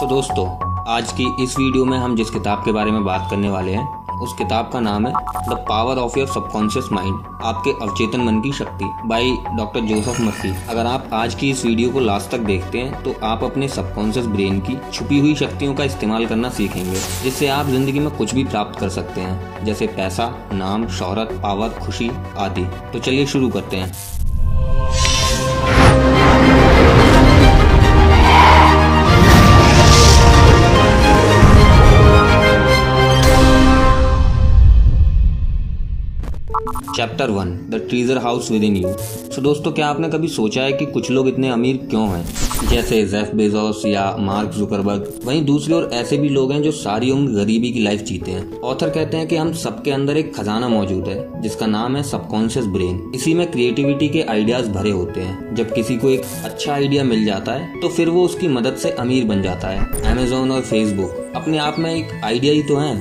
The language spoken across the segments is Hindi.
सो so, दोस्तों आज की इस वीडियो में हम जिस किताब के बारे में बात करने वाले हैं उस किताब का नाम है the power of your subconscious mind आपके अवचेतन मन की शक्ति बाई डॉक्टर जोसेफ मर्फी अगर आप आज की इस वीडियो को लास्ट तक देखते हैं तो आप अपने सबकॉन्शियस ब्रेन की छुपी हुई शक्तियों का इस्तेमाल करना सीखेंगे जिससे आप ज़िंदगी में कुछ भी प्राप्त कर सकते हैं जैसे पैसा नाम शोहरत पावर खुशी आदि। तो चलिए शुरू करते हैं। Chapter one the treasure house within you सो दोस्तों, क्या आपने कभी सोचा है कि कुछ लोग इतने अमीर क्यों हैं? जैसे जेफ बेजोस या मार्क जुकरबर्ग वहीं दूसरी ओर ऐसे भी लोग हैं जो सारी उम्र गरीबी की लाइफ जीते हैं। ऑथर कहते हैं कि हम सबके अंदर एक खजाना मौजूद है, जिसका नाम है सबकॉन्शियस ब्रेन इसी में क्रिएटिविटी के आइडियाज़ भरे होते हैं। जब किसी को एक अच्छा आइडिया मिल जाता है तो फिर वो उसकी मदद से अमीर बन जाता है। अमेजोन और फेसबुक अपने आप में एक आइडिया ही तो है।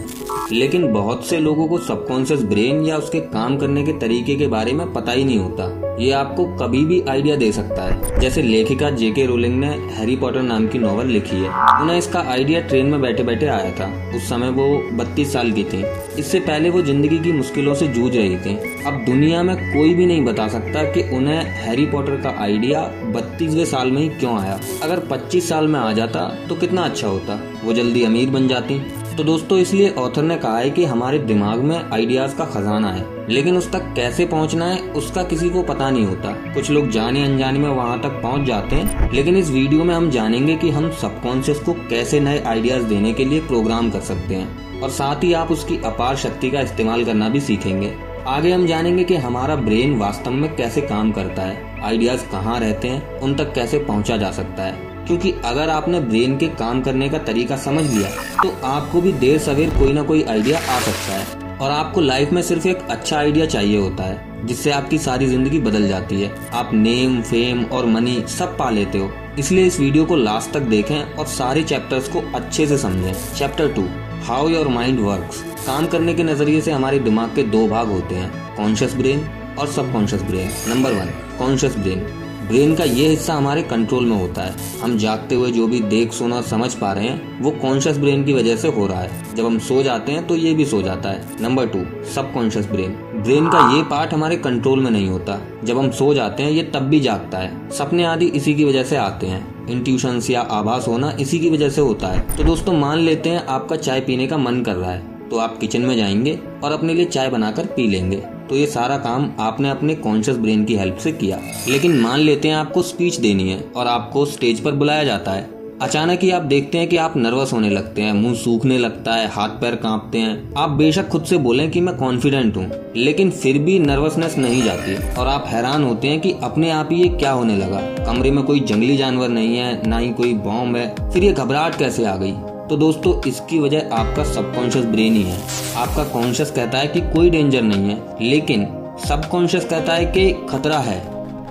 लेकिन बहुत से लोगों को सबकॉन्शियस ब्रेन या उसके काम करने के तरीके के बारे में पता ही नहीं होता। ये आपको कभी भी आइडिया दे सकता है। जैसे लेखिका जेके रोलिंग ने हैरी पॉटर नाम की नॉवल लिखी है। उन्हें इसका आइडिया ट्रेन में बैठे बैठे आया था। उस समय वो बत्तीस साल की थी। इससे पहले वो ज़िंदगी की मुश्किलों से जूझ रही थी। अब दुनिया में कोई भी नहीं बता सकता कि उन्हें हैरी पॉटर का आइडिया बत्तीसवे साल में ही क्यों आया। अगर पच्चीस साल में आ जाता तो कितना अच्छा होता। वो जल्दी अमीर बन जाती। तो दोस्तों, इसलिए ऑथर ने कहा है कि हमारे दिमाग में आइडियाज़ का खजाना है, लेकिन उस तक कैसे पहुँचना है, उसका किसी को पता नहीं होता। कुछ लोग जाने अनजाने में वहाँ तक पहुँच जाते हैं, लेकिन इस वीडियो में हम जानेंगे कि हम सबकॉन्शियस को कैसे नए आइडियाज़ देने के लिए प्रोग्राम कर सकते हैं, और साथ ही आप उसकी अपार शक्ति का इस्तेमाल करना भी सीखेंगे। आगे हम जानेंगे कि हमारा ब्रेन वास्तव में कैसे काम करता है आइडियाज़ कहाँ रहते हैं, उन तक कैसे पहुँचा जा सकता है। क्योंकि अगर आपने ब्रेन के काम करने का तरीका समझ लिया तो आपको भी देर सवेर कोई ना कोई आइडिया आ सकता है। और आपको लाइफ में सिर्फ़ एक अच्छा आइडिया चाहिए होता है, जिससे आपकी सारी ज़िंदगी बदल जाती है। आप नेम, फेम और मनी सब पा लेते हो। इसलिए इस वीडियो को लास्ट तक देखें और सारे चैप्टर्स को अच्छे से समझें। Chapter two, how your mind works. काम करने के नज़रिए से हमारे दिमाग के दो भाग होते हैं, कॉन्शियस ब्रेन और subconscious brain. Number one, conscious brain. Brain का ये हिस्सा हमारे कंट्रोल में होता है। हम जागते हुए जो भी देख, सुना, समझ पा रहे हैं, वो कॉन्शियस ब्रेन की वजह से हो रहा है। जब हम सो जाते हैं तो ये भी सो जाता है। Number two subconscious brain brain का ये पार्ट हमारे कंट्रोल में नहीं होता। जब हम सो जाते हैं, ये तब भी जागता है। सपने आदि इसी की वजह से आते हैं। इंट्यूशन या आभास होना इसी की वजह से होता है। तो दोस्तों, मान लेते हैं, आपका चाय पीने का मन कर रहा है। तो आप किचन में जाएँगे और अपने लिए चाय बनाकर पी लेंगे। तो ये सारा काम आपने अपने कॉन्शियस ब्रेन की हेल्प से किया। लेकिन मान लेते हैं आपको स्पीच देनी है और आपको स्टेज पर बुलाया जाता है। अचानक ही आप देखते हैं कि आप नर्वस होने लगते हैं, मुँह सूखने लगता है, हाथ पैर कांपते हैं। आप बेशक खुद से बोलें कि मैं कॉन्फिडेंट हूँ, लेकिन फिर भी नर्वसनेस नहीं जाती और आप हैरान होते हैं कि अपने आप ही ये क्या होने लगा। कमरे में कोई जंगली जानवर नहीं है, ना ही कोई बॉम्ब है। फिर ये घबराहट कैसे आ गई? तो दोस्तों, इसकी वजह आपका सबकॉन्शियस ब्रेन ही है। आपका कॉन्शियस कहता है कि कोई डेंजर नहीं है, लेकिन सबकॉन्शियस कहता है कि खतरा है।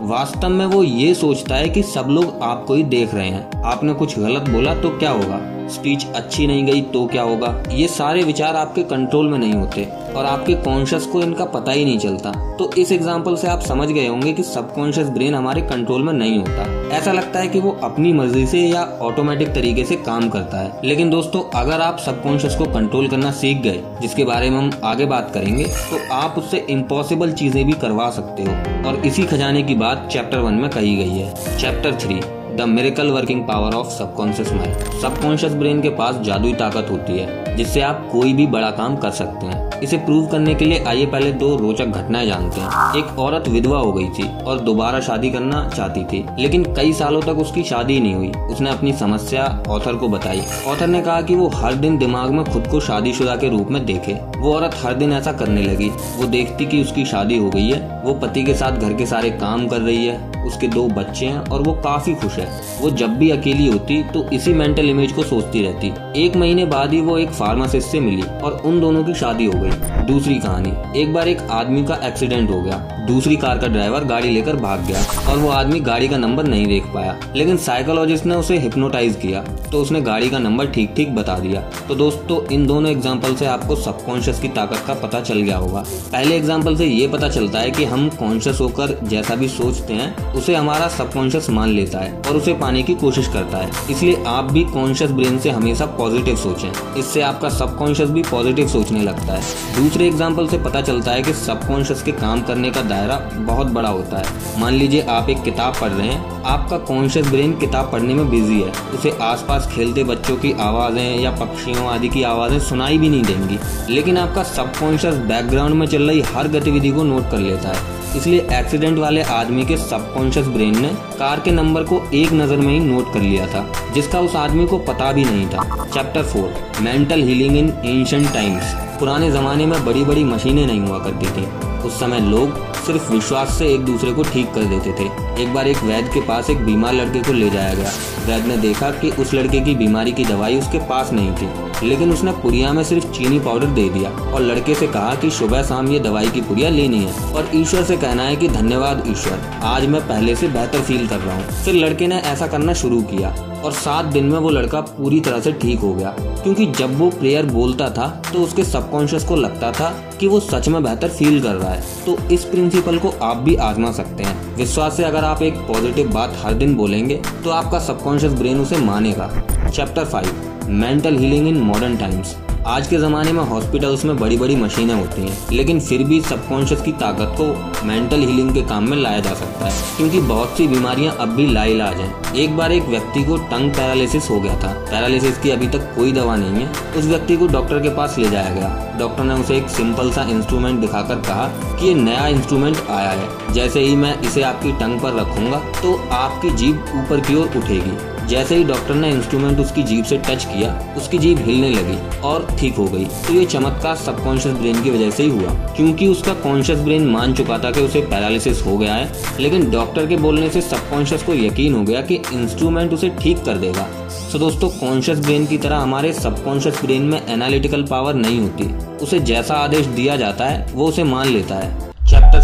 वास्तव में वो ये सोचता है कि सब लोग आपको ही देख रहे हैं। आपने कुछ गलत बोला तो क्या होगा? स्पीच अच्छी नहीं गई तो क्या होगा? ये सारे विचार आपके कंट्रोल में नहीं होते और आपके कॉन्शियस को इनका पता ही नहीं चलता। तो इस एग्ज़ाम्पल से आप समझ गए होंगे कि सबकॉन्शियस ब्रेन हमारे कंट्रोल में नहीं होता। ऐसा लगता है कि वो अपनी मर्ज़ी से या ऑटोमेटिक तरीके से काम करता है। लेकिन दोस्तों, अगर आप सबकॉन्शियस को कंट्रोल करना सीख गए, जिसके बारे में हम आगे बात करेंगे तो आप उससे इम्पॉसिबल चीज़ें भी करवा सकते हो। और इसी खजाने की बात चैप्टर वन में कही गई है। Chapter three the miracle working power of subconscious mind. Subconscious brain के पास जादुई ताकत होती है, जिससे आप कोई भी बड़ा काम कर सकते हैं। इसे प्रूव करने के लिए आइए पहले दो रोचक घटनाएँ जानते हैं। एक औरत विधवा हो गई थी और दोबारा शादी करना चाहती थी, लेकिन कई सालों तक उसकी शादी नहीं हुई। उसने अपनी समस्या ऑथर को बताई। ऑथर ने कहा कि वो हर दिन दिमाग में खुद को शादीशुदा के रूप में देखे। वो औरत हर दिन ऐसा करने लगी। वो देखती कि उसकी शादी हो गई है। वो पति के साथ घर के सारे काम कर रही है। उसके दो बच्चे हैं और वो काफ़ी खुश है। वो जब भी अकेली होती तो इसी मेंटल इमेज को सोचती रहती। एक महीने बाद ही वो एक फार्मासिस्ट से मिली और उन दोनों की शादी हो गई। दूसरी कहानी, एक बार एक आदमी का एक्सीडेंट हो गया। दूसरी कार का ड्राइवर गाड़ी लेकर भाग गया और वो आदमी गाड़ी का नंबर नहीं देख पाया। लेकिन साइकोलॉजिस्ट ने उसे हिप्नोटाइज किया तो उसने गाड़ी का नंबर ठीक ठीक बता दिया। तो दोस्तों, इन दोनों एग्ज़ाम्पल से आपको सबकॉन्शियस की ताकत का पता चल गया होगा। पहले एग्ज़ाम्पल से ये पता चलता है कि हम कॉन्शियस होकर जैसा भी सोचते हैं, उसे हमारा सबकॉन्शियस मान लेता है और उसे पाने की कोशिश करता है। इसलिए आप भी कॉन्शियस ब्रेन से हमेशा पॉजिटिव सोचें। इससे आपका सबकॉन्शियस भी पॉजिटिव सोचने लगता है। दूसरे एग्ज़ाम्पल से पता चलता है कि सबकॉन्शियस के काम करने का दायरा बहुत बड़ा होता है। मान लीजिए आप एक किताब पढ़ रहे हैं। आपका कॉन्शियस ब्रेन किताब पढ़ने में बिज़ी है। उसे आसपास खेलते बच्चों की आवाज़ें या पक्षियों आदि की आवाज़ें सुनाई भी नहीं देंगी। लेकिन आपका सबकॉन्शियस बैकग्राउंड में चल रही हर गतिविधि को नोट कर लेता है। इसलिए एक्सीडेंट वाले आदमी के सबकॉन्शियस ब्रेन ने कार के नंबर को एक नज़र में ही नोट कर लिया था, जिसका उस आदमी को पता भी नहीं था। Chapter four mental healing in ancient times पुराने जमाने में बड़ी बड़ी मशीनें नहीं हुआ करती थी। उस समय लोग सिर्फ़ विश्वास से एक दूसरे को ठीक कर देते थे। एक बार एक वैद्य के पास एक बीमार लड़के को ले जाया गया। वैद्य ने देखा कि उस लड़के की बीमारी की दवाई उसके पास नहीं थी, लेकिन उसने पुरिया में सिर्फ़ चीनी पाउडर दे दिया और लड़के से कहा कि सुबह शाम ये दवाई की पुरिया लेनी है और ईश्वर से कहना है कि धन्यवाद ईश्वर, आज मैं पहले से बेहतर फील कर रहा हूँ। फिर लड़के ने ऐसा करना शुरू किया। और सात दिन में वो लड़का पूरी तरह से ठीक हो गया। क्योंकि जब वो प्रेयर बोलता था तो उसके सबकॉन्शियस को लगता था कि वो सच में बेहतर फील कर रहा है। तो इस प्रिंसिपल को आप भी आजमा सकते हैं। विश्वास से अगर आप एक पॉजिटिव बात हर दिन बोलेंगे तो आपका सबकॉन्शियस ब्रेन उसे मानेगा। Chapter five mental healing in modern times आज के ज़माने में हॉस्पिटल्स में बड़ी बड़ी मशीनें होती हैं, लेकिन फिर भी सबकॉन्शियस की ताकत को मेंटल हीलिंग के काम में लाया जा सकता है, क्योंकि बहुत सी बीमारियाँ अब भी लाइलाज हैं। एक बार एक व्यक्ति को टंग पैरालिसिस हो गया था पैरालिसिस की अभी तक कोई दवा नहीं है, उस व्यक्ति को डॉक्टर के पास ले जाया गया। डॉक्टर ने उसे एक सिंपल सा इंस्ट्रूमेंट दिखाकर कहा कि ये नया इंस्ट्रूमेंट आया है, जैसे ही मैं इसे आपकी टंग पर रखूँगा तो आपकी जीभ ऊपर की ओर उठेगी। जैसे ही डॉक्टर ने इंस्ट्रूमेंट उसकी जीभ से टच किया, उसकी जीभ हिलने लगी और ठीक हो गई। तो ये चमत्कार सबकॉन्शियस ब्रेन की वजह से ही हुआ। क्योंकि उसका कॉन्शियस ब्रेन मान चुका था कि उसे पैरालिसिस हो गया है, लेकिन डॉक्टर के बोलने से सबकॉन्शियस को यकीन हो गया कि इंस्ट्रूमेंट उसे ठीक कर देगा। तो दोस्तों, कॉन्शियस ब्रेन की तरह हमारे सबकॉन्शियस ब्रेन में एनालिटिकल पावर नहीं होती। उसे जैसा आदेश दिया जाता है, वो उसे मान लेता है।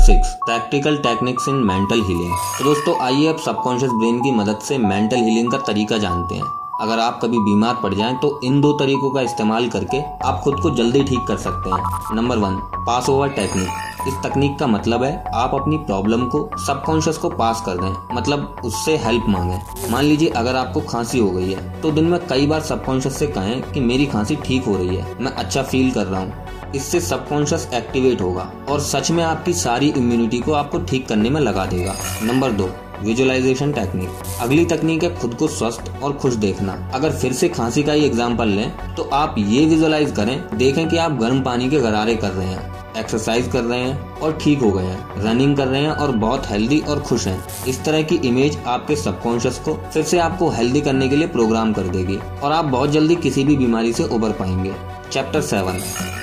Six practical techniques in mental healing तो दोस्तों, आइए अब सबकॉन्शियस ब्रेन की मदद से मेंटल हीलिंग का तरीका जानते हैं। अगर आप कभी बीमार पड़ जाएँ तो इन दो तरीकों का इस्तेमाल करके आप खुद को जल्दी ठीक कर सकते हैं। Number one pass over technique इस तकनीक का मतलब है, आप अपनी प्रॉब्लम को सबकॉन्शियस को पास कर दें। मतलब उससे हेल्प मांगे। मान लीजिए, अगर आपको खांसी हो गई है तो दिन में कई बार सबकॉन्शियस से कहें कि मेरी खांसी ठीक हो रही है, मैं अच्छा फील कर रहा हूँ। इससे सबकॉन्शियस एक्टिवेट होगा और सच में आपकी सारी इम्यूनिटी को आपको ठीक करने में लगा देगा। नंबर दो विजुअलाइजेशन टेक्निक अगली तकनीक है खुद को स्वस्थ और खुश देखना। अगर फिर से खांसी का ही एग्ज़ाम्पल लें तो आप ये विजुअलाइज करें, देखें कि आप गर्म पानी के गरारे कर रहे हैं एक्सरसाइज कर रहे हैं और ठीक हो गए हैं रनिंग कर रहे हैं और बहुत हेल्दी और खुश हैं। इस तरह की इमेज आपके सबकॉन्शियस को फिर से आपको हेल्दी करने के लिए प्रोग्राम कर देगी और आप बहुत जल्दी किसी भी बीमारी से उबर पाएँगे। Chapter seven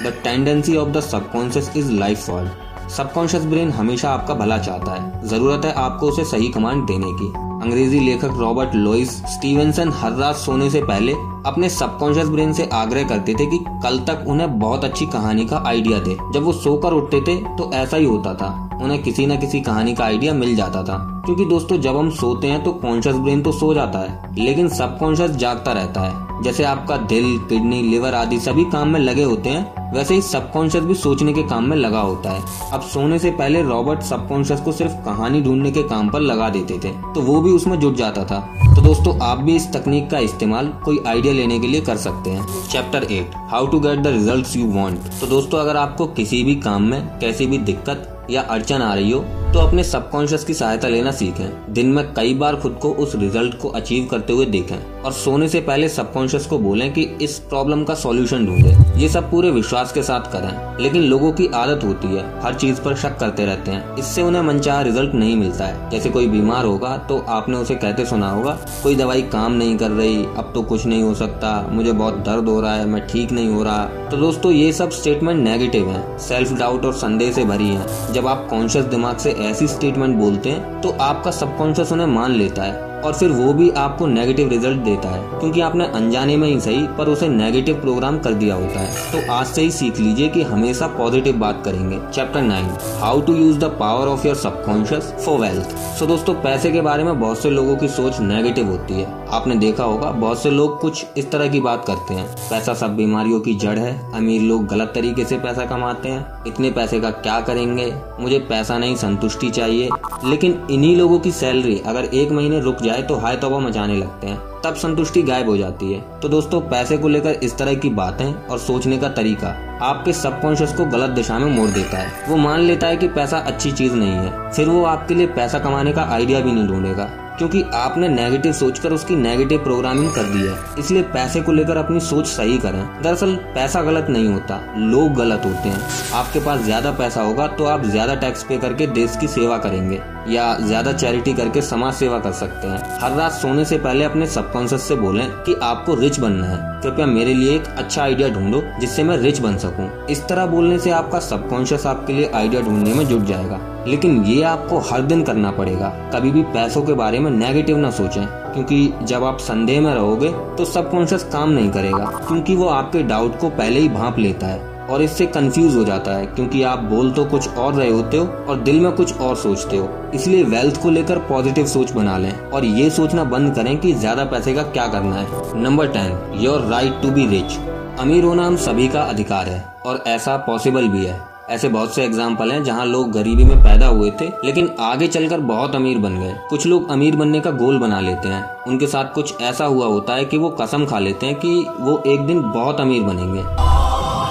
the tendency of the subconscious is life fault subconscious brain हमेशा आपका भला चाहता है। ज़रूरत है आपको उसे सही कमांड देने की। अंग्रेज़ी लेखक रॉबर्ट लोइस स्टीवेंसन हर रात सोने से पहले अपने सबकॉन्शियस ब्रेन से आग्रह करते थे कि कल तक उन्हें बहुत अच्छी कहानी का आइडिया दे। जब वो सोकर उठते थे तो ऐसा ही होता था। उन्हें किसी न किसी कहानी का आइडिया मिल जाता था। क्योंकि दोस्तों, जब हम सोते हैं तो कॉन्शियस ब्रेन तो सो जाता है, लेकिन सबकॉन्शियस जागता रहता है। जैसे आपका दिल, किडनी, लिवर आदि सभी काम में लगे होते हैं, वैसे ही सबकॉन्शियस भी सोचने के काम में लगा होता है। अब सोने से पहले रॉबर्ट सबकॉन्शियस को सिर्फ़ कहानी ढूँढने के काम पर लगा देते थे तो वो भी उसमें जुट जाता था। तो दोस्तों, आप भी इस तकनीक का इस्तेमाल कोई आइडिया लेने के लिए कर सकते हैं। Chapter eight how to get the result you want तो दोस्तों, अगर आपको किसी भी काम में कैसी भी दिक्कत या अड़चन आ रही हो तो अपने सबकॉन्शियस की सहायता लेना सीखें। दिन में कई बार खुद को उस रिज़ल्ट को अचीव करते हुए देखें और सोने से पहले सबकॉन्शियस को बोलें कि इस प्रॉब्लम का सॉल्यूशन ढूंढे। ये सब पूरे विश्वास के साथ करें, लेकिन लोगों की आदत होती है, हर चीज़ पर शक करते रहते हैं। इससे उन्हें मनचाहा रिज़ल्ट नहीं मिलता है। जैसे कोई बीमार होगा तो आपने उसे कहते सुना होगा, कोई दवाई काम नहीं कर रही, अब तो कुछ नहीं हो सकता, मुझे बहुत दर्द हो रहा है, मैं ठीक नहीं हो रहा। तो दोस्तों, ये सब स्टेटमेंट नेगेटिव है सेल्फ डाउट और संदेह से भरी है। जब आप कॉन्शियस दिमाग से ऐसी स्टेटमेंट बोलते हैं तो आपका सबकॉन्शियस उन्हें मान लेता है। और फिर वो भी आपको नेगेटिव रिज़ल्ट देता है। क्योंकि आपने अनजाने में ही सही, पर उसे नेगेटिव प्रोग्राम कर दिया होता है। तो आज से ही सीख लीजिए कि हमेशा पॉजिटिव बात करेंगे। Chapter nine how to use the power of your subconscious for wealth so दोस्तों, पैसे के बारे में बहुत से लोगों की सोच नेगेटिव होती है। आपने देखा होगा, बहुत से लोग कुछ इस तरह की बात करते हैं। पैसा सब बीमारियों की जड़ है। अमीर लोग गलत तरीके से पैसा कमाते हैं। इतने पैसे का क्या करेंगे? मुझे पैसा नहीं, संतुष्टि चाहिए। लेकिन इन्हीं लोगों की सैलरी अगर एक महीने रुक जाए तो हाय तोबा मचाने लगते हैं। तब संतुष्टि गायब हो जाती है। तो दोस्तों, पैसे को लेकर इस तरह की बातें और सोचने का तरीका आपके सबकॉन्शियस को गलत दिशा में मोड़ देता है। वो मान लेता है कि पैसा अच्छी चीज़ नहीं है। फिर वो आपके लिए पैसा कमाने का आइडिया भी नहीं ढूंढेगा। क्योंकि आपने नेगेटिव सोचकर उसकी नेगेटिव प्रोग्रामिंग कर दी है। इसलिए पैसे को लेकर अपनी सोच सही करें। दरअसल, पैसा गलत नहीं होता, लोग गलत होते हैं। आपके पास ज़्यादा पैसा होगा तो आप ज़्यादा टैक्स पे करके देश की सेवा करेंगे, या ज़्यादा चैरिटी करके समाज सेवा कर सकते हैं। हर रात सोने से पहले अपने सबकॉन्शियस से बोलें कि आपको रिच बनना है। कृपया मेरे लिए एक अच्छा आइडिया ढूंढो, जिससे मैं रिच बन सकूँ। इस तरह बोलने से आपका सबकॉन्शियस आपके लिए आइडिया ढूँढने में जुट जाएगा। लेकिन ये आपको हर दिन करना पड़ेगा। कभी भी पैसों के बारे में नेगेटिव ना सोचें, क्योंकि जब आप संदेह में रहोगे तो सबकॉन्शियस काम नहीं करेगा, क्योंकि वो आपके डाउट को पहले ही भाप लेता है, और इससे कंफ्यूज हो जाता है, क्योंकि आप बोल तो कुछ और रहे होते हो, और दिल में कुछ और सोचते हो। इसलिए वेल्थ को लेकर पॉजिटिव सोच बना लें, और ये सोचना बंद करें कि ज़्यादा पैसे का क्या करना है। Number ten your right to be rich अमीर होना हम सभी का अधिकार है, और ऐसा पॉसिबल भी है। ऐसे बहुत से एग्ज़ाम्पल हैं जहाँ लोग गरीबी में पैदा हुए थे लेकिन आगे चलकर बहुत अमीर बन गए कुछ लोग अमीर बनने का गोल बना लेते हैं उनके साथ कुछ ऐसा हुआ होता है कि वो कसम खा लेते हैं कि वो एक दिन बहुत अमीर बनेंगे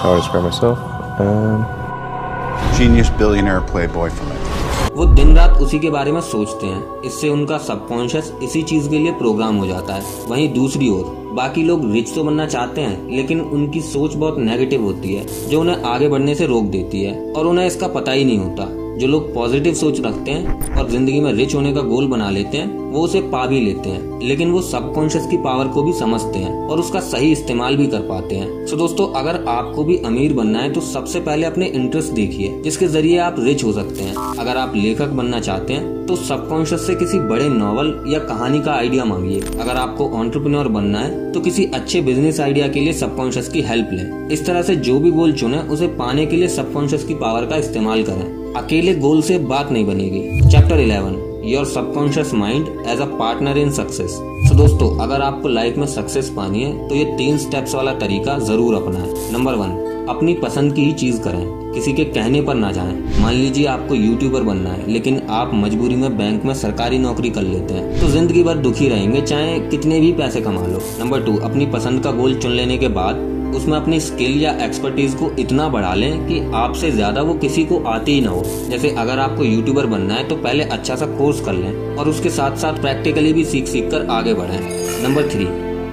how I describe myself. Um, Genius billionaire playboy from it. वो दिन रात उसी के बारे में सोचते हैं। इससे उनका सबकॉन्शियस इसी चीज़ के लिए प्रोग्राम हो जाता है। वहीं दूसरी ओर, बाकी लोग रिच तो बनना चाहते हैं, लेकिन उनकी सोच बहुत नेगेटिव होती है, जो उन्हें आगे बढ़ने से रोक देती है, और उन्हें इसका पता ही नहीं होता। जो लोग पॉजिटिव सोच रखते हैं और ज़िंदगी में रिच होने का गोल बना लेते हैं, वो उसे पा भी लेते हैं। लेकिन वो सबकॉन्शियस की पावर को भी समझते हैं और उसका सही इस्तेमाल भी कर पाते हैं। सो दोस्तों, अगर आपको भी अमीर बनना है तो सबसे पहले अपने इंटरेस्ट देखिए, जिसके ज़रिए आप रिच हो सकते हैं। अगर आप लेखक बनना चाहते हैं तो सबकॉन्शियस से किसी बड़े नॉवल या कहानी का आइडिया मांगिए। अगर आपको ऑन्टरप्रन्योर बनना है तो किसी अच्छे बिज़नेस आइडिया के लिए सबकॉन्शियस की हेल्प लें। इस तरह से जो भी गोल चुने, उसे पाने के लिए सबकॉन्शियस की पावर का इस्तेमाल करें। अकेले गोल से बात नहीं बनेगी। Chapter eleven your subconscious mind as a partner in success तो दोस्तों, अगर आपको लाइफ में सक्सेस पानी है तो ये तीन स्टेप्स वाला तरीका ज़रूर अपनाएँ। नंबर वन अपनी पसंद की ही चीज़ करें। किसी के कहने पर ना जाएँ। मान लीजिए आपको यूट्यूबर बनना है, लेकिन आप मजबूरी में बैंक में सरकारी नौकरी कर लेते हैं तो ज़िंदगी भर दुखी रहेंगे, चाहे कितने भी पैसे कमा लो। नंबर टू अपनी पसंद का गोल चुन लेने के बाद उसमें अपनी स्किल या एक्सपर्टीज को इतना बढ़ा लें कि आपसे ज़्यादा वो किसी को आती ही ना हो। जैसे अगर आपको यूट्यूबर बनना है तो पहले अच्छा सा कोर्स कर लें और उसके साथ साथ प्रैक्टिकली भी सीख सीख कर आगे बढ़ें। नंबर थ्री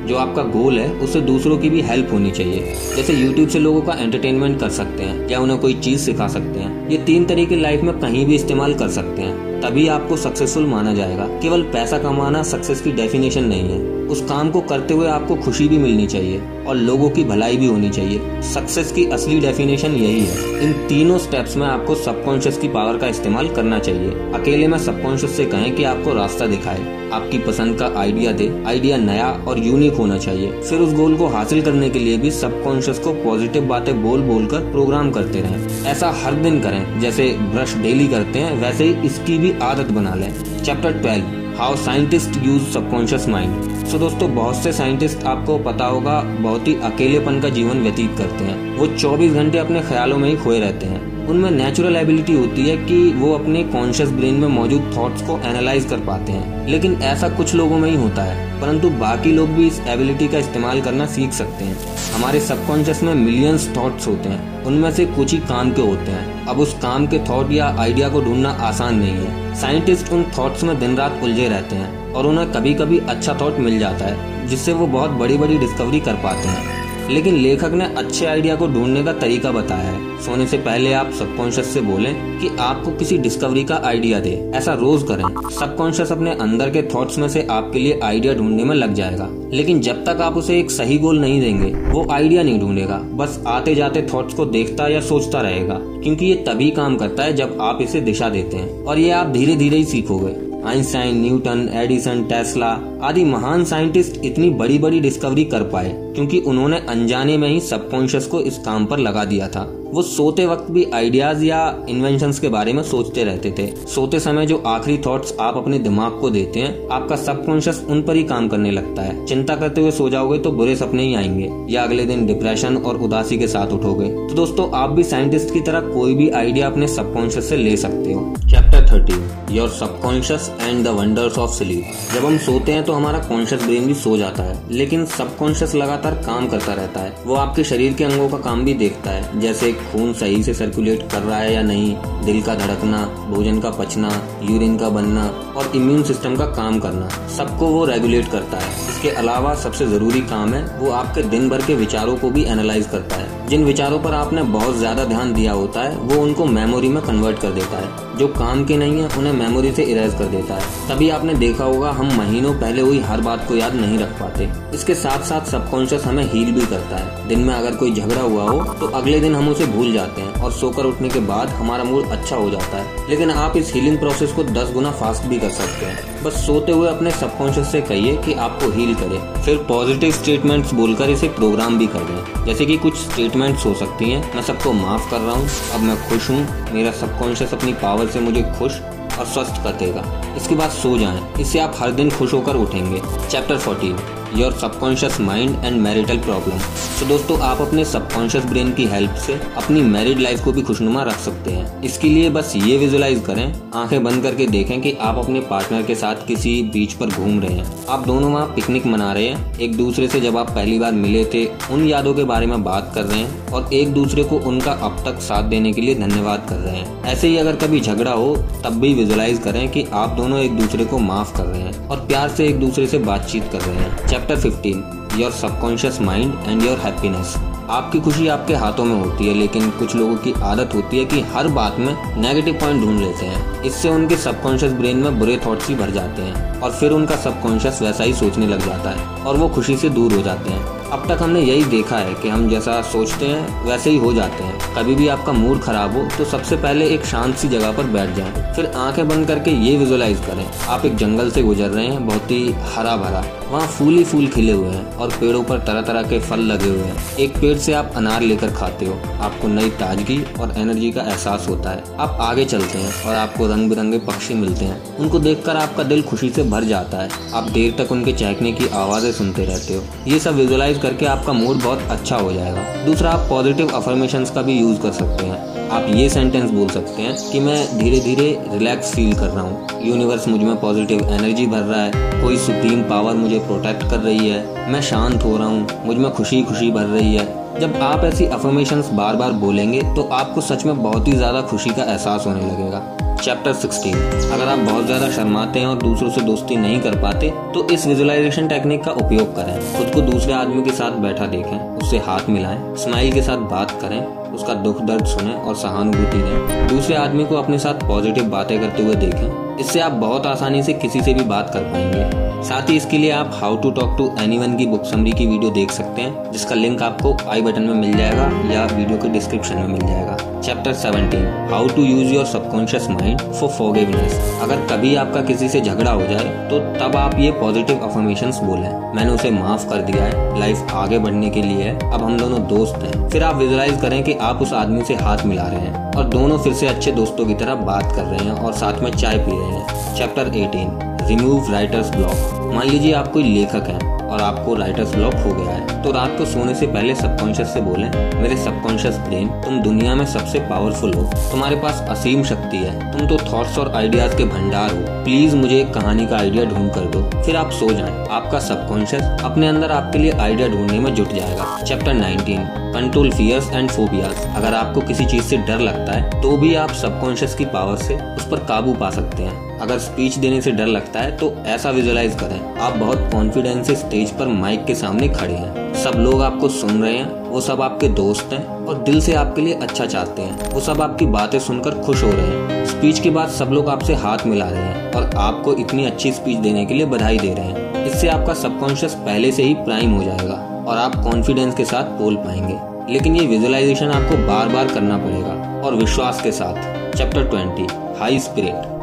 जो आपका गोल है, उससे दूसरों की भी हेल्प होनी चाहिए। जैसे यूट्यूब से लोगों का एंटरटेनमेंट कर सकते हैं, या उन्हें कोई चीज़ सिखा सकते हैं। ये तीन तरीके लाइफ में कहीं भी इस्तेमाल कर सकते हैं। तभी आपको सक्सेसफुल माना जाएगा। केवल पैसा कमाना सक्सेस की डेफिनेशन नहीं है। उस काम को करते हुए आपको खुशी भी मिलनी चाहिए और लोगों की भलाई भी होनी चाहिए। सक्सेस की असली डेफिनेशन यही है। इन तीनों स्टेप्स में आपको सबकॉन्शियस की पावर का इस्तेमाल करना चाहिए। अकेले में सबकॉन्शियस से कहें कि आपको रास्ता दिखाए, आपकी पसंद का आइडिया दे आइडिया नया और यूनिक होना चाहिए। फिर उस गोल को हासिल करने के लिए भी सबकॉन्शियस को पॉजिटिव बातें बोल बोल कर प्रोग्राम करते रहें। ऐसा हर दिन करें, जैसे ब्रश डेली करते हैं, वैसे ही इसकी भी आदत बना लें। Chapter twelve how scientist use subconscious mind so दोस्तों, बहुत से साइंटिस्ट आपको पता होगा, बहुत ही अकेलेपन का जीवन व्यतीत करते हैं। वो 24 घंटे अपने ख्यालों में ही खोए रहते हैं। उनमें नेचुरल एबिलिटी होती है कि वो अपने कॉन्शियस ब्रेन में मौजूद थॉट्स को एनालाइज कर पाते हैं। लेकिन ऐसा कुछ लोगों में ही होता है, परंतु बाकी लोग भी इस एबिलिटी का इस्तेमाल करना सीख सकते हैं। हमारे सबकॉन्शियस में मिलियंस थॉट्स होते हैं। उनमें से कुछ ही काम के होते हैं। अब उस काम के थॉट या आइडिया को ढूंढना आसान नहीं है। साइंटिस्ट उन थॉट्स में दिन रात उलझे रहते हैं और उन्हें कभी कभी अच्छा थॉट मिल जाता है, जिससे वो बहुत बड़ी बड़ी डिस्कवरी कर पाते हैं। लेकिन लेखक ने अच्छे आइडिया को ढूँढने का तरीका बताया है। सोने से पहले आप सबकॉन्शियस से बोलें कि आपको किसी डिस्कवरी का आइडिया दे। ऐसा रोज करें। सबकॉन्शियस अपने अंदर के थॉट्स में से आपके लिए आइडिया ढूँढने में लग जाएगा। लेकिन जब तक आप उसे एक सही गोल नहीं देंगे, वो आइडिया नहीं ढूंढेगा। बस आते जाते थॉट्स को देखता या सोचता रहेगा, क्योंकि ये तभी काम करता है जब आप इसे दिशा देते हैं। और ये आप धीरे धीरे ही सीखोगे। आइंस्टाइन, न्यूटन, एडिसन, टेस्ला आदि महान साइंटिस्ट इतनी बड़ी बड़ी डिस्कवरी कर पाए, क्योंकि उन्होंने अनजाने में ही सबकॉन्शियस को इस काम पर लगा दिया था। वो सोते वक्त भी आइडियाज़ या इन्वेंशन के बारे में सोचते रहते थे। सोते समय जो आखिरी थॉट्स आप अपने दिमाग को देते हैं, आपका सबकॉन्शियस उन पर ही काम करने लगता है। चिंता करते हुए सो जाओगे तो बुरे सपने ही आएँगे, या अगले दिन डिप्रेशन और उदासी के साथ उठोगे। तो दोस्तों, आप भी साइंटिस्ट की तरह कोई भी आइडिया अपने सबकॉन्शियस से ले सकते हो। Chapter thirty your subconscious and the wonders of sleep जब हम सोते हैं तो हमारा कॉन्शियस ब्रेन भी सो जाता है, लेकिन सबकॉन्शियस लगातार काम करता रहता है। वो आपके शरीर के अंगों का काम भी देखता है, जैसे खून सही से सर्कुलेट कर रहा है या नहीं, दिल का धड़कना, भोजन का पचना यूरिन का बनना और इम्यून सिस्टम का काम करना, सबको वो रेगुलेट करता है। इसके अलावा सबसे ज़रूरी काम है, वो आपके दिन भर के विचारों को भी एनालाइज करता है। जिन विचारों पर आपने बहुत ज़्यादा ध्यान दिया होता है, वो उनको मेमोरी में कन्वर्ट कर देता है। जो काम के नहीं है, उन्हें मेमोरी से इरेज कर देता है। तभी आपने देखा होगा, हम महीनों पहले हुई हर बात को याद नहीं रख पाते। इसके साथ साथ सबकॉन्शियस हमें हील भी करता है। दिन में अगर कोई झगड़ा हुआ हो तो अगले दिन हम उसे भूल जाते हैं और सोकर उठने के बाद हमारा मूड अच्छा हो जाता है। लेकिन आप इस हीलिंग प्रोसेस को दस गुना फास्ट भी कर सकते हैं। बस सोते हुए अपने सबकॉन्शियस से कहिए कि आपको हील करे। फिर पॉजिटिव स्टेटमेंट्स बोलकर इसे प्रोग्राम भी कर दें। जैसे कि कुछ स्टेटमेंट्स हो सकती हैं, मैं सबको माफ़ कर रहा हूँ, अब मैं खुश हूँ, मेरा सबकॉन्शियस अपनी पावर से मुझे खुश और स्वस्थ कर देगा। इसके बाद सो जाएँ। इससे आप हर दिन खुश होकर उठेंगे। Chapter fourteen your subconscious mind and marital problem तो दोस्तों, आप अपने सबकॉन्शियस ब्रेन की हेल्प से अपनी मैरिड लाइफ को भी खुशनुमा रख सकते हैं। इसके लिए बस ये विजुलाइज करें, आँखें बंद करके देखें कि आप अपने पार्टनर के साथ किसी बीच पर घूम रहे हैं। आप दोनों वहाँ पिकनिक मना रहे हैं। एक दूसरे से जब आप पहली बार मिले थे, उन यादों के बारे में बात कर रहे हैं और एक दूसरे को उनका अब तक साथ देने के लिए धन्यवाद कर रहे हैं। ऐसे ही अगर कभी झगड़ा हो, तब भी विजुलाइज करें कि आप दोनों एक दूसरे को माफ़ कर रहे हैं और प्यार से एक दूसरे से बातचीत कर रहे हैं। Chapter 15 your subconscious mind and your happiness आपकी खुशी आपके हाथों में होती है, लेकिन कुछ लोगों की आदत होती है कि हर बात में नेगेटिव पॉइंट ढूंढ लेते हैं। इससे उनके सबकॉन्शियस ब्रेन में बुरे थॉट्स ही भर जाते हैं और फिर उनका सबकॉन्शियस वैसा ही सोचने लग जाता है और वो खुशी से दूर हो जाते हैं। अब तक हमने यही देखा है कि हम जैसा सोचते हैं, वैसे ही हो जाते हैं। कभी भी आपका मूड खराब हो तो सबसे पहले एक शांत सी जगह पर बैठ जाएँ। फिर आँखें बंद करके ये विजुलाइज करें। आप एक जंगल से गुजर रहे हैं, बहुत ही हरा भरा। वहाँ फूल ही फूल खिले हुए हैं और पेड़ों पर तरह तरह के फल लगे हुए हैं। एक पेड़ से आप अनार लेकर खाते हो। आपको नई ताजगी और एनर्जी का एहसास होता है। आप आगे चलते हैं और आपको रंग बिरंगे पक्षी मिलते हैं। उनको देखकर आपका दिल खुशी से भर जाता है। आप देर तक उनके चहकने की आवाज़ें सुनते रहते हो। ये सब विजुलाइज करके आपका मूड बहुत अच्छा हो जाएगा। दूसरा, आप पॉजिटिव अफर्मेशन का भी यूज़ कर सकते हैं। आप ये सेंटेंस बोल सकते हैं कि मैं धीरे धीरे रिलैक्स फील कर रहा हूँ। यूनिवर्स मुझमें पॉजिटिव एनर्जी भर रहा है। कोई सुप्रीम पावर मुझे प्रोटेक्ट कर रही है। मैं शांत हो रहा हूँ। मुझमें खुशी खुशी भर रही है। जब आप ऐसी अफर्मेशन बार बार बोलेंगे तो आपको सच में बहुत ही ज़्यादा खुशी का एहसास होने लगेगा। चैप्टर 16 अगर आप बहुत ज़्यादा शर्माते हैं और दूसरों से दोस्ती नहीं कर पाते तो इस विजुलाइजेशन टेक्निक का उपयोग करें। खुद को दूसरे आदमी के साथ बैठा देखें। उससे हाथ मिलाएँ। स्माइल के साथ बात करें। उसका दुख दर्द सुने और सहानुभूति दें। दूसरे आदमी को अपने साथ पॉजिटिव बातें करते हुए देखें। इससे आप बहुत आसानी से किसी से भी बात कर पाएँगे। साथ ही इसके लिए आप how to talk to any की बुक समरी की वीडियो देख सकते हैं, जिसका लिंक आपको आई बटन में मिल जाएगा, या वीडियो के डिस्क्रिप्शन में मिल जाएगा। Chapter 17 how to use your subconscious mind for forgiveness अगर कभी आपका किसी से झगड़ा हो जाए तो तब आप ये पॉजिटिव अफर्मेशन बोले। मैंने उसे माफ़ कर दिया है लाइफ आगे बढ़ने के लिए है, अब हम दोनों दोस्त हैं। फिर आप विजुलाइज करें कि आप उस आदमी से हाथ मिला रहे हैं। और दोनों फिर से अच्छे दोस्तों की तरह बात कर रहे हैं और साथ में चाय पी रहे हैं। चैप्टर 18 रिमूव राइटर्स ब्लॉक मान लीजिए आप कोई लेखक हैं और आपको राइटर्स ब्लॉक हो गया है तो रात को सोने से पहले सबकॉन्शियस से बोलें, मेरे सबकॉन्शियस ब्रेन तुम दुनिया में सबसे पावरफुल हो, तुम्हारे पास असीम शक्ति है, तुम तो थॉट्स और आइडियाज़ के भंडार हो। प्लीज़ मुझे एक कहानी का आइडिया ढूंढ कर दो, फिर आप सो जाएँ। आपका सबकॉन्शियस अपने अंदर आपके लिए आइडिया ढूँढने में जुट जाएगा। Chapter 19 control fears and phobias अगर आपको किसी चीज़ से डर लगता है तो भी आप सबकॉन्शियस की पावर से उस पर काबू पा सकते हैं। अगर स्पीच देने से डर लगता है तो ऐसा विजुलाइज करें। आप बहुत कॉन्फिडेंस से स्टेज पर माइक के सामने खड़े हैं। सब लोग आपको सुन रहे हैं, वो सब आपके दोस्त हैं और दिल से आपके लिए अच्छा चाहते हैं। वो सब आपकी बातें सुनकर खुश हो रहे हैं। स्पीच के बाद सब लोग आपसे हाथ मिला रहे हैं और आपको इतनी अच्छी स्पीच देने के लिए बधाई दे रहे हैं। इससे आपका सबकॉन्शियस पहले से ही प्राइम हो जाएगा। और आप कॉन्फिडेंस के साथ बोल पाएँगे। लेकिन ये विजुअलाइजेशन आपको बार बार करना पड़ेगा और विश्वास के साथ। चैप्टर ट्वेंटी हाई स्पिरिट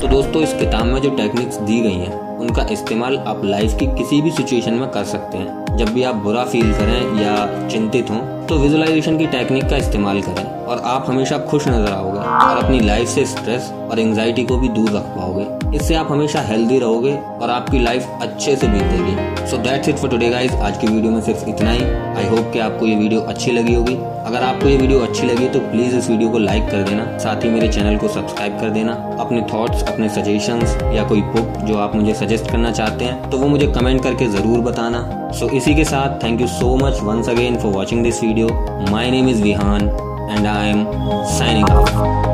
तो दोस्तों, इस किताब में जो टेक्निक्स दी गई हैं, उनका इस्तेमाल आप लाइफ की किसी भी सिचुएशन में कर सकते हैं। जब भी आप बुरा फील करें या चिंतित हों तो विजुलाइजेशन की टेक्निक का इस्तेमाल करें और आप हमेशा खुश नज़र आओगे और अपनी लाइफ से स्ट्रेस और एंजाइटी को भी दूर रख पाओगे। इससे आप हमेशा हेल्दी रहोगे और आपकी लाइफ अच्छे से बीतेगी। So that's it for today guys आज की वीडियो में सिर्फ़ इतना ही। आई होप कि आपको ये वीडियो अच्छी लगी होगी। अगर आपको ये वीडियो अच्छी लगी तो प्लीज़ इस वीडियो को लाइक कर देना। साथ ही मेरे चैनल को सब्सक्राइब कर देना। अपने थॉट्स अपने सजेशंस या कोई बुक जो आप मुझे सजेस्ट करना चाहते हैं तो वो मुझे कमेंट करके ज़रूर बताना। सो इसी के साथ thank you so much once again for watching this video my name is Vihaan and I am signing off.